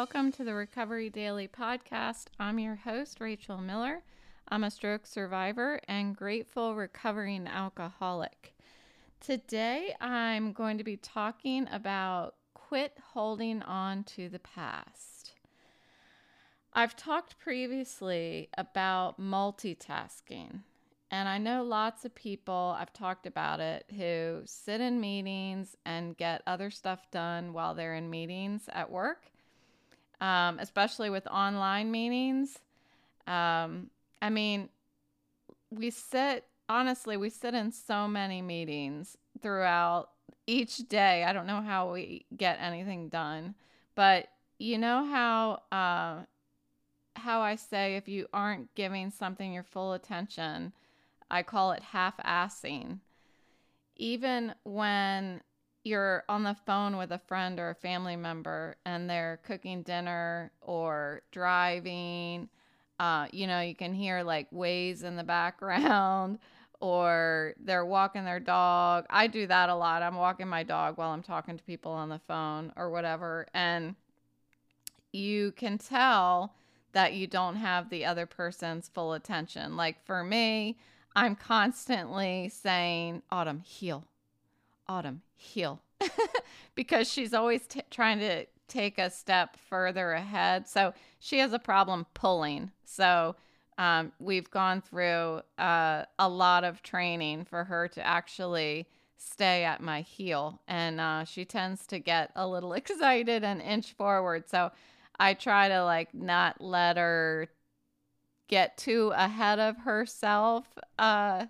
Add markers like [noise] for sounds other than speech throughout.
welcome to the Recovery Daily podcast. I'm your host, Rachel Miller. I'm a stroke survivor and grateful recovering alcoholic. Today, I'm going to be talking about quit holding on to the past. I've talked previously about multitasking, and I know lots of people, I've talked about it, who sit in meetings and get other stuff done while they're in meetings at work, um, especially with online meetings. Um, I mean, we sit, honestly, we sit in so many meetings throughout each day. I don't know how we get anything done, but you know how, uh, how I say if you aren't giving something your full attention, I call it half assing. Even when you're on the phone with a friend or a family member and they're cooking dinner or driving uh, you know, you can hear like waves in the background [laughs] or they're walking their dog. I do that a lot. I'm walking my dog while I'm talking to people on the phone or whatever. And you can tell that you don't have the other person's full attention. Like for me, I'm constantly saying, Autumn, heel. Autumn, heel. [laughs] because she's always t- trying to take a step further ahead. So she has a problem pulling. So um, we've gone through uh, a lot of training for her to actually stay at my heel. And uh, she tends to get a little [laughs] excited and inch forward. So I try to like not let her get too ahead of herself uh,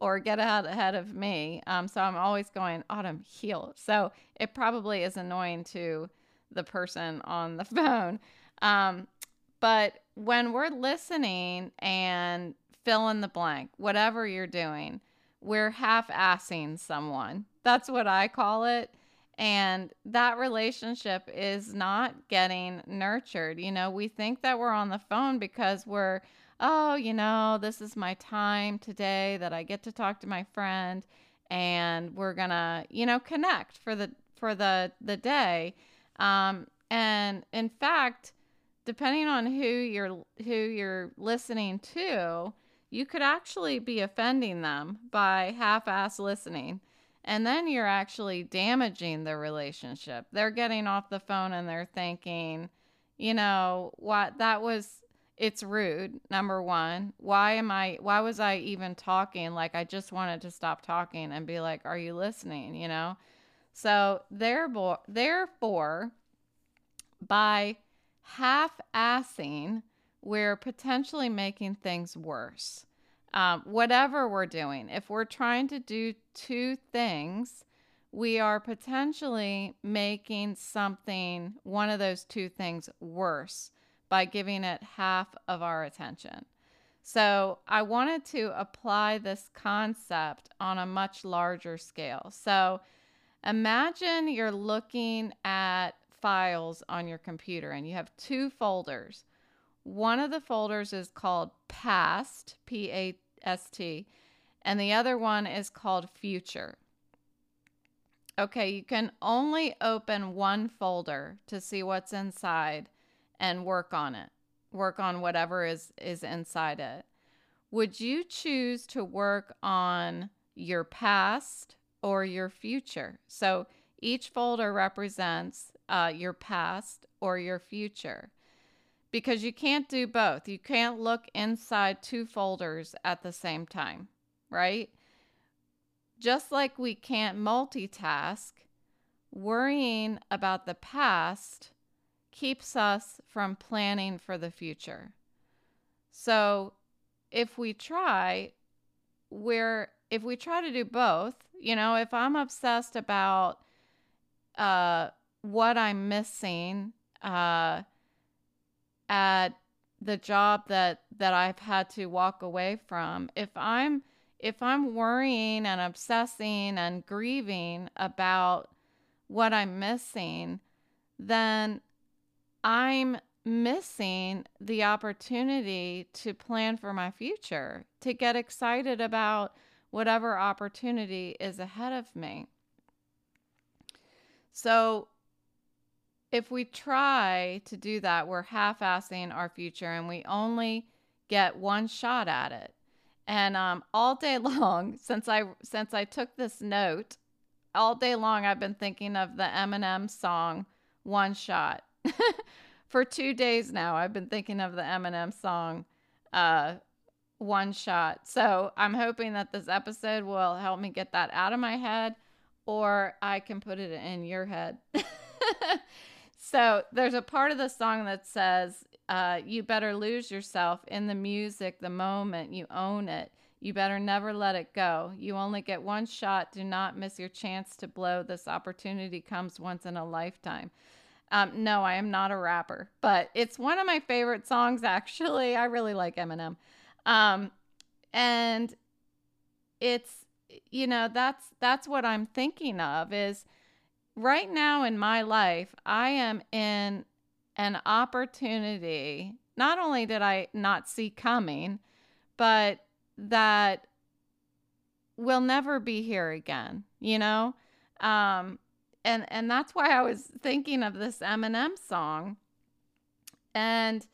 or get ahead, ahead of me. Um, so I'm always going, Autumn, heel. So it probably is annoying to the person on the [laughs] phone. Um, but when we're listening and fill in the blank, whatever you're doing, we're half assing someone. That's what I call it. And that relationship is not getting nurtured. You know, we think that we're on the phone because we're, oh, you know, this is my time today that I get to talk to my friend and we're going to, you know, connect for the for the the day. Um, and in fact, depending on who you're who you're listening to, you could actually be offending them by half-ass listening. And then you're actually damaging the relationship. They're getting off the phone and they're thinking, you know, what that was it's rude number 1 why am i why was i even talking? Like i just wanted to stop talking and be like are you listening? You know? So therefore, therefore, by half assing, we're potentially making things worse. Um, whatever we're doing, if we're trying to do two things, we are potentially making something, one of those two things, worse by giving it half of our attention. So, I wanted to apply this concept on a much larger scale. So, Imagine you're looking at files on your computer and you have two folders. One of the folders is called past, P A S T, and the other one is called future. Okay, you can only open one folder to see what's inside and work on it. Work on whatever is is inside it. Would you choose to work on your past or your future. So each folder represents uh, your past or your future because you can't do both. You can't look inside two folders at the same time, right? Just like we can't multitask, worrying about the past keeps us from planning for the future. So if we try, we're if we try to do both, you know, if I'm obsessed about uh, what I'm missing uh, at the job that that I've had to walk away from, if I'm if I'm worrying and obsessing and grieving about what I'm missing, then I'm missing the opportunity to plan for my future, to get excited about whatever opportunity is ahead of me. So, if we try to do that, we're half assing our future and we only get one shot at it. And um, all day [laughs] long, since I since I took this note, all day long I've been thinking of the Eminem song "One Shot." [laughs] For two days now, I've been thinking of the Eminem song uh, "One Shot." So I'm hoping that this episode will help me get that out of my head, or I can put it in your head. [laughs] So there's a part of the song that says, uh, You better lose yourself in the music the moment you own it. You better never let it go. You only get one shot. Do not miss your chance to blow. This opportunity comes once in a lifetime. Um, no, I am not a rapper, but it's one of my favorite songs, actually. I really like Eminem. Um, and it's, you know, that's that's what I'm thinking of is right now in my life, I am in an opportunity. Not only did I not see coming, but that will never be here again, you know? Um, and and that's why I was thinking of this Eminem song. And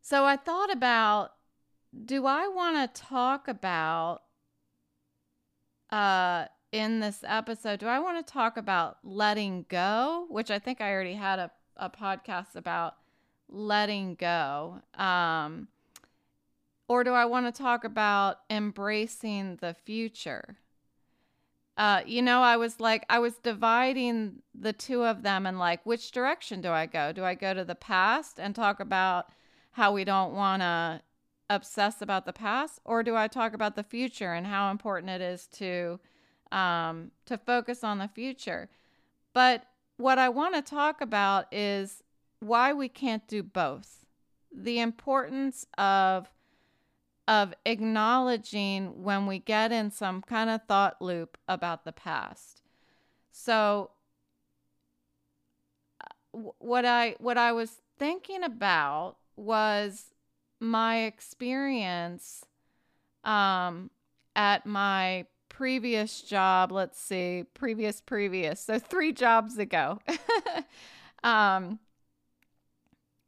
so I thought about do I want to talk about uh in this episode, do I want to talk about letting go, which I think I already had a, a podcast about letting go? Um, or do I want to talk about embracing the future? Uh, you know, I was like, I was dividing the two of them and like, which direction do I go? Do I go to the past and talk about how we don't want to obsess about the past? Or do I talk about the future and how important it is to um, to focus on the future. But what I want to talk about is why we can't do both. The importance of of acknowledging when we get in some kind of thought loop about the past. So uh, what I what I was thinking about was my experience um, at my previous job, let's see, previous, previous, so three jobs ago, [laughs] um,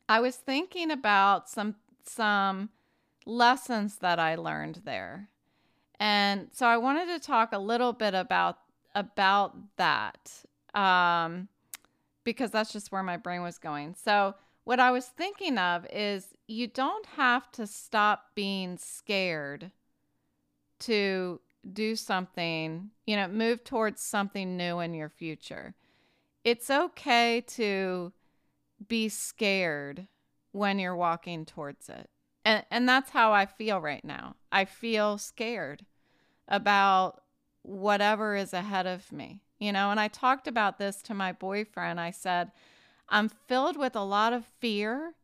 I was thinking about some some lessons that I learned there. And so I wanted to talk a little bit about about that um, because that's just where my brain was going. So what I was thinking of is you don't have to stop being scared to do something, you know, move towards something new in your future. It's okay to be scared when you're walking towards it. And and that's how I feel right now. I feel scared about whatever is ahead of me. You know, and I talked about this to my boyfriend. I said, I'm filled with a lot of fear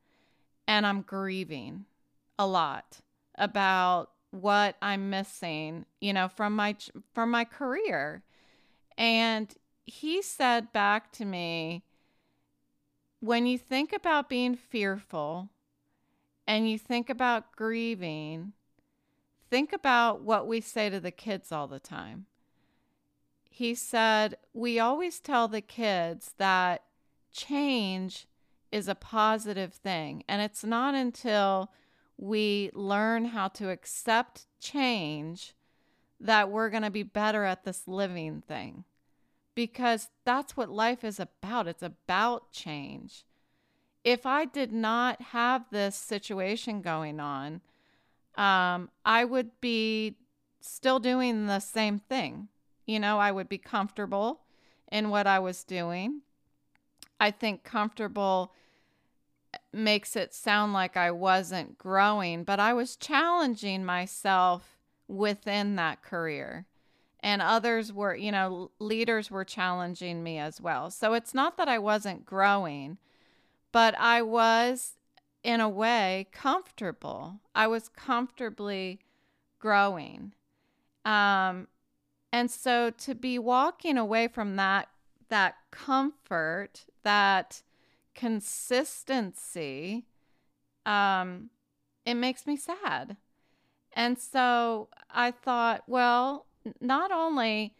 and I'm grieving a lot about what I'm missing, you know, from my from my career. And he said back to me, when you think about being fearful and you think about grieving, think about what we say to the kids all the time. He said, We always tell the kids that change is a positive thing. And it's not until we learn how to accept change, that we're going to be better at this living thing. Because that's what life is about. It's about change. If I did not have this situation going on, um, I would be still doing the same thing. You know, I would be comfortable in what I was doing. I think comfortable makes it sound like I wasn't growing, but I was challenging myself within that career. And others were, you know, leaders were challenging me as well. So it's not that I wasn't growing, but I was, in a way, comfortable. I was comfortably growing. Um, and so to be walking away from that that comfort, that consistency, um, it makes me sad. And so I thought, well, not only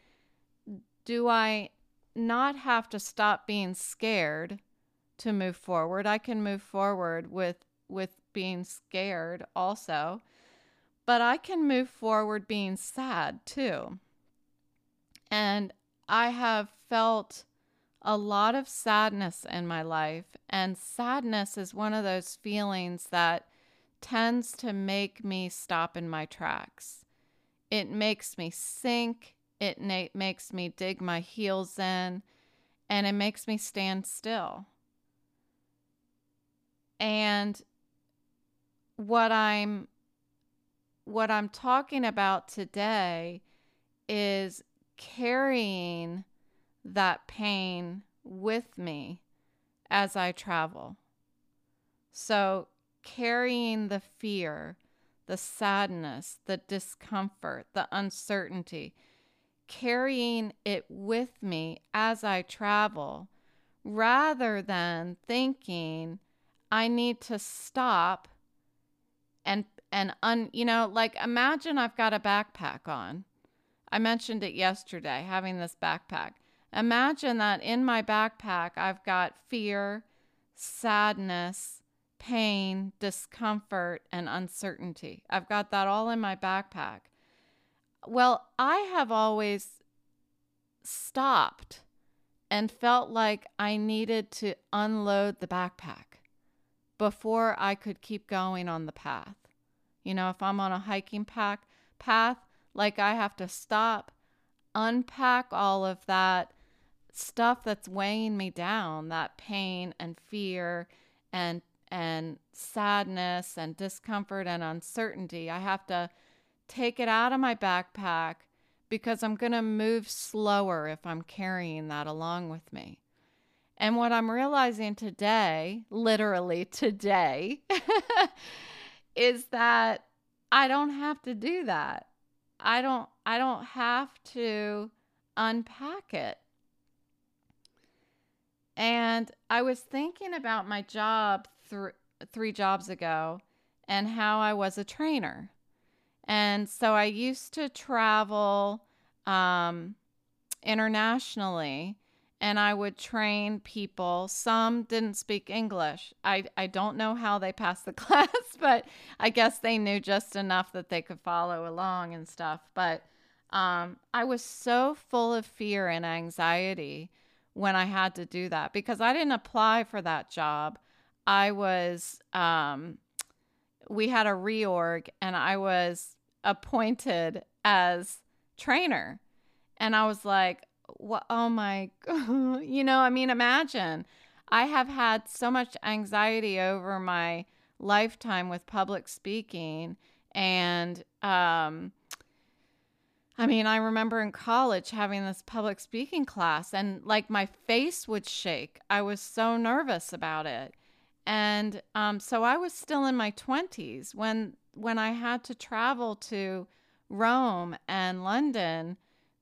do I not have to stop being scared to move forward. I can move forward with with being scared also. But I can move forward being sad too. And I have felt a lot of sadness in my life. And sadness is one of those feelings that tends to make me stop in my tracks. It makes me sink, it na- makes me dig my heels in, and it makes me stand still. And what I'm what I'm talking about today is carrying that pain with me as I travel. So, carrying the fear, the sadness, the discomfort, the uncertainty, carrying it with me as I travel rather than thinking I need to stop and and un you know like imagine I've got a backpack on. I mentioned it yesterday having this backpack. Imagine that in my backpack I've got fear, sadness, pain, discomfort and uncertainty. I've got that all in my backpack. Well, I have always stopped and felt like I needed to unload the backpack before I could keep going on the path. You know, if I'm on a hiking pack path, like I have to stop, unpack all of that stuff that's weighing me down, that pain and fear and and sadness and discomfort and uncertainty. I have to take it out of my backpack because I'm going to move slower if I'm carrying that along with me. And what I'm realizing today, literally today, [laughs] is that I don't have to do that. I don't I don't have to unpack it. And I was thinking about my job th- 3 jobs ago and how I was a trainer. And so I used to travel um, internationally and I would train people. Some didn't speak English. I, I don't know how they passed the [laughs] class, but I guess they knew just enough that they could follow along and stuff. But um, I was so full of fear and anxiety when I had to do that because I didn't apply for that job. I was, um, we had a reorg and I was appointed as trainer. And I was like, what, oh my, [laughs] you know, I mean, imagine I have had so much anxiety over my lifetime with public speaking. And, um, I mean, I remember in college having this public speaking class and like my face would shake. I was so nervous about it. And um, so I was still in my 20s when when I had to travel to Rome and London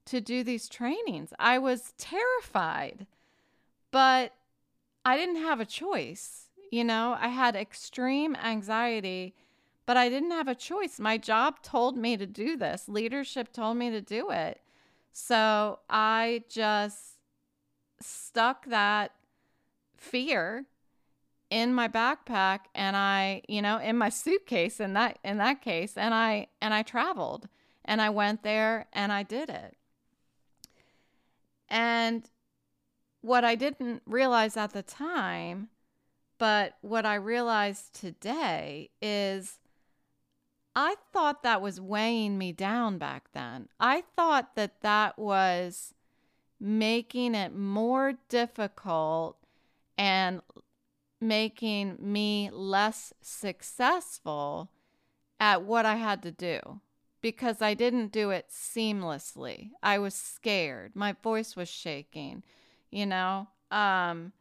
to do these trainings. I was terrified, but I didn't have a choice. You know, I had extreme anxiety, but I didn't have a choice. My job told me to do this, leadership told me to do it. So I just stuck that fear in my backpack and I, you know, in my suitcase in that in that case and I and I traveled and I went there and I did it. And what I didn't realize at the time, but what I realized today is I thought that was weighing me down back then. I thought that that was making it more difficult and making me less successful at what I had to do because I didn't do it seamlessly. I was scared. My voice was shaking, you know? Um,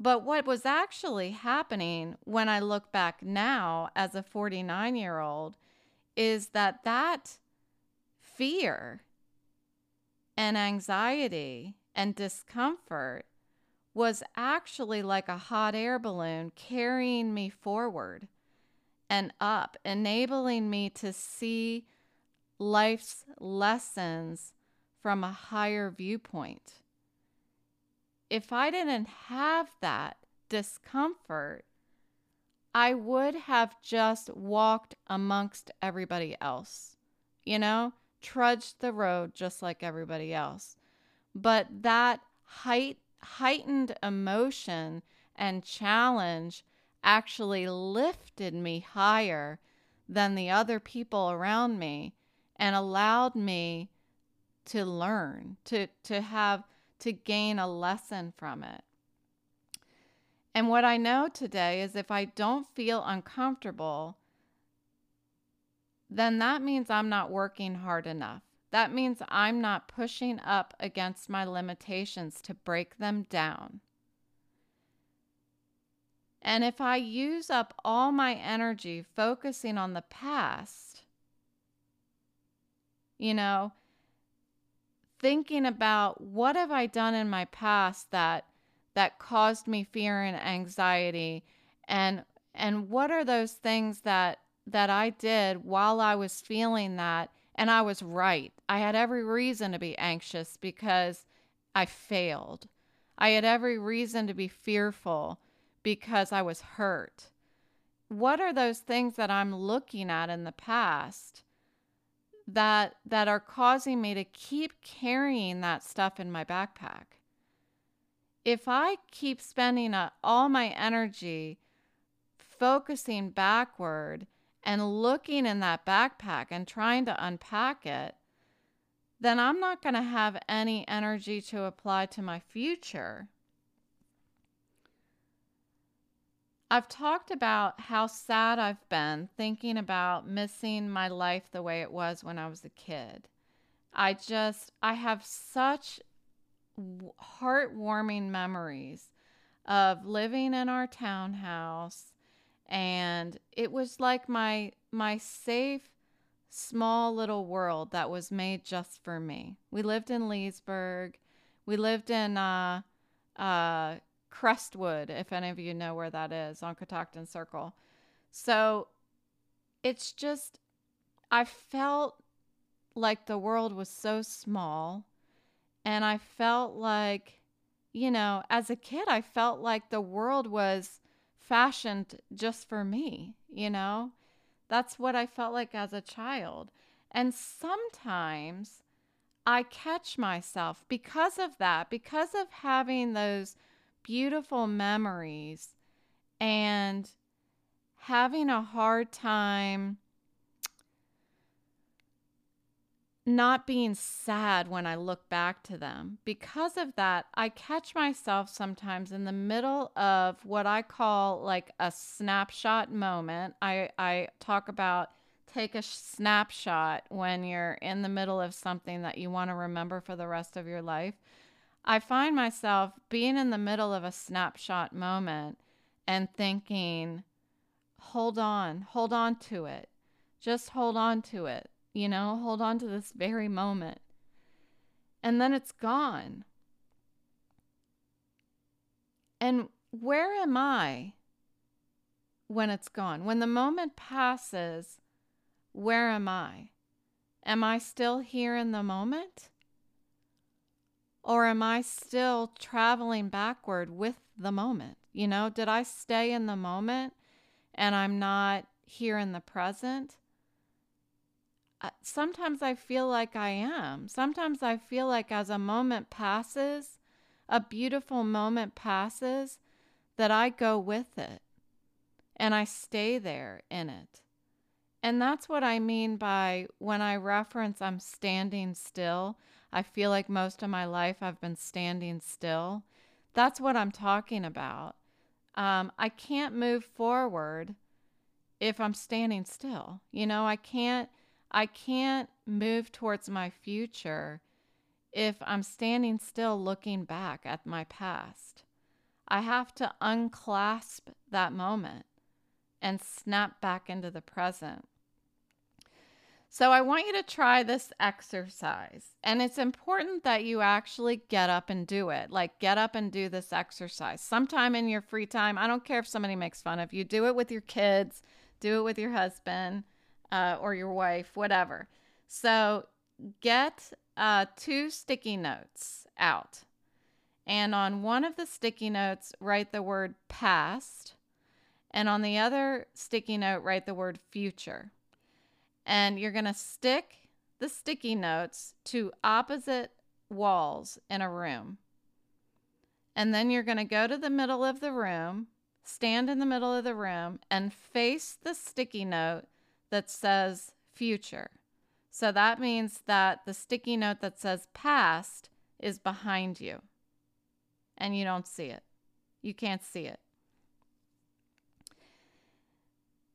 but what was actually happening when I look back now as a 49 year old is that that fear and anxiety and discomfort was actually like a hot air balloon carrying me forward and up, enabling me to see life's lessons from a higher viewpoint. if I didn't have that discomfort, I would have just walked amongst everybody else, you know, trudged the road just like everybody else. But that height, heightened emotion and challenge actually lifted me higher than the other people around me and allowed me to learn, to, to have, to gain a lesson from it. And what I know today is if I don't feel uncomfortable, then that means I'm not working hard enough. That means I'm not pushing up against my limitations to break them down. And if I use up all my energy focusing on the past, you know, thinking about what have I done in my past that that caused me fear and anxiety and and what are those things that that I did while I was feeling that and I was right. I had every reason to be anxious because I failed. I had every reason to be fearful because I was hurt. What are those things that I'm looking at in the past that that are causing me to keep carrying that stuff in my backpack? If I keep spending uh, all my energy focusing backward and looking in that backpack and trying to unpack it, then I'm not going to have any energy to apply to my future. I've talked about how sad I've been thinking about missing my life the way it was when I was a kid. I just, I have such heartwarming memories of living in our townhouse and it was like my my safe small little world that was made just for me. We lived in Leesburg. We lived in uh, uh, Crestwood, if any of you know where that is, on Catoctin Circle. So it's just, I felt like the world was so small. And I felt like, you know, as a kid, I felt like the world was fashioned just for me, you know? That's what I felt like as a child. And sometimes I catch myself because of that, because of having those beautiful memories and having a hard time not being sad when I look back to them. Because of that, I catch myself sometimes in the middle of what I call like a snapshot moment. I, I talk about take a snapshot when you're in the middle of something that you want to remember for the rest of your life. I find myself being in the middle of a snapshot moment and thinking, hold on, hold on to it. Just hold on to it, you know, hold on to this very moment. And then it's gone. And where am I when it's gone? When the moment passes, where am I? Am I still here in the moment? Or am I still traveling backward with the moment? You know, did I stay in the moment and I'm not here in the present? Uh, sometimes I feel like I am. Sometimes I feel like as a moment passes, a beautiful moment passes, that I go with it and I stay there in it. And that's what I mean by when I reference I'm standing still. I feel like most of my life I've been standing still. That's what I'm talking about. Um, I can't move forward if I'm standing still. You know, I can't I can't move towards my future if I'm standing still looking back at my past. I have to unclasp that moment and snap back into the present. So I want you to try this exercise. And it's important that you actually get up and do it. Like, get up and do this exercise sometime in your free time. I don't care if somebody makes fun of you. Do it with your kids, do it with your husband uh, or your wife, whatever. So get uh, two sticky notes out and on one of the sticky notes, write the word past, and on the other sticky note, write the word future. And you're going to stick the sticky notes to opposite walls in a room. And then you're going to go to the middle of the room, stand in the middle of the room, and face the sticky note that says future. So that means that the sticky note that says past is behind you and you don't see it. You can't see it.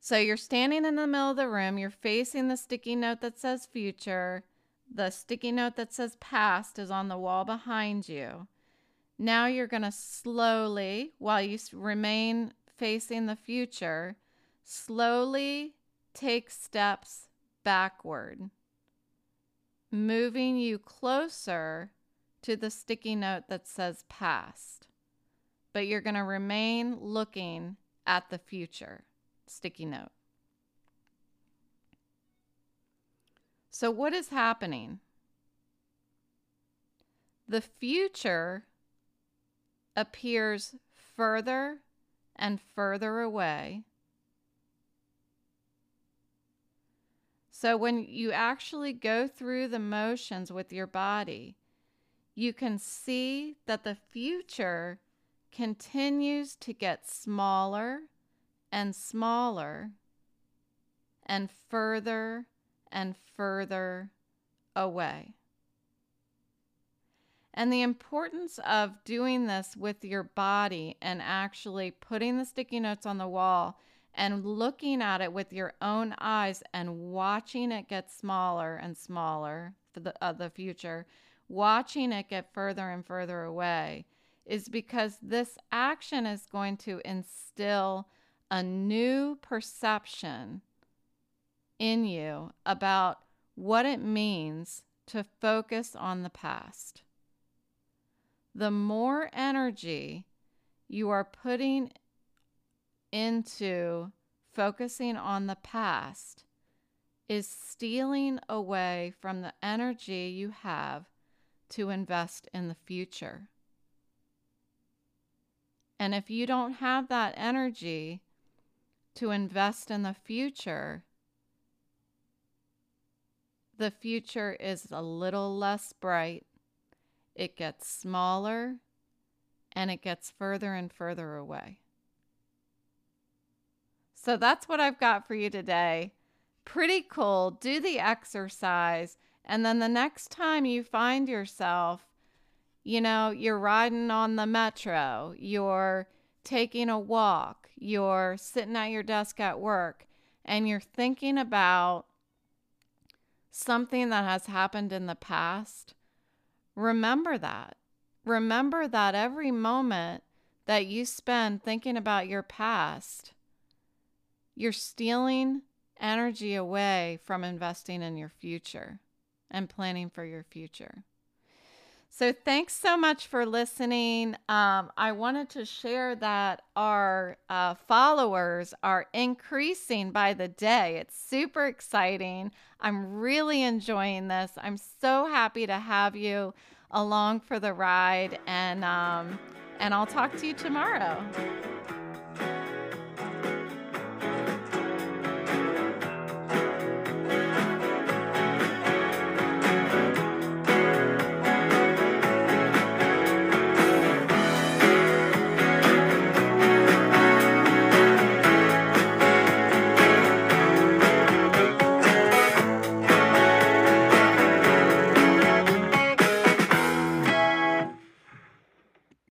So you're standing in the middle of the room, you're facing the sticky note that says future, the sticky note that says past is on the wall behind you. Now you're going to slowly, while you remain facing the future, slowly take steps backward, moving you closer to the sticky note that says past. But you're going to remain looking at the future sticky note. So, what is happening? The future appears further and further away. So, when you actually go through the motions with your body, you can see that the future continues to get smaller and smaller and further and further away. And the importance of doing this with your body and actually putting the sticky notes on the wall and looking at it with your own eyes and watching it get smaller and smaller for the, uh, the future, watching it get further and further away, is because this action is going to instill a new perception in you about what it means to focus on the past. The more energy you are putting into focusing on the past is stealing away from the energy you have to invest in the future. And if you don't have that energy to invest in the future, the future is a little less bright, it gets smaller, and it gets further and further away. So that's what I've got for you today. Pretty cool. Do the exercise. And then the next time you find yourself, you know, you're riding on the metro, you're taking a walk, you're sitting at your desk at work, and you're thinking about something that has happened in the past, remember that. Remember that every moment that you spend thinking about your past, you're stealing energy away from investing in your future and planning for your future. So, thanks so much for listening. Um, I wanted to share that our uh, followers are increasing by the day. It's super exciting. I'm really enjoying this. I'm so happy to have you along for the ride, and um, and I'll talk to you tomorrow.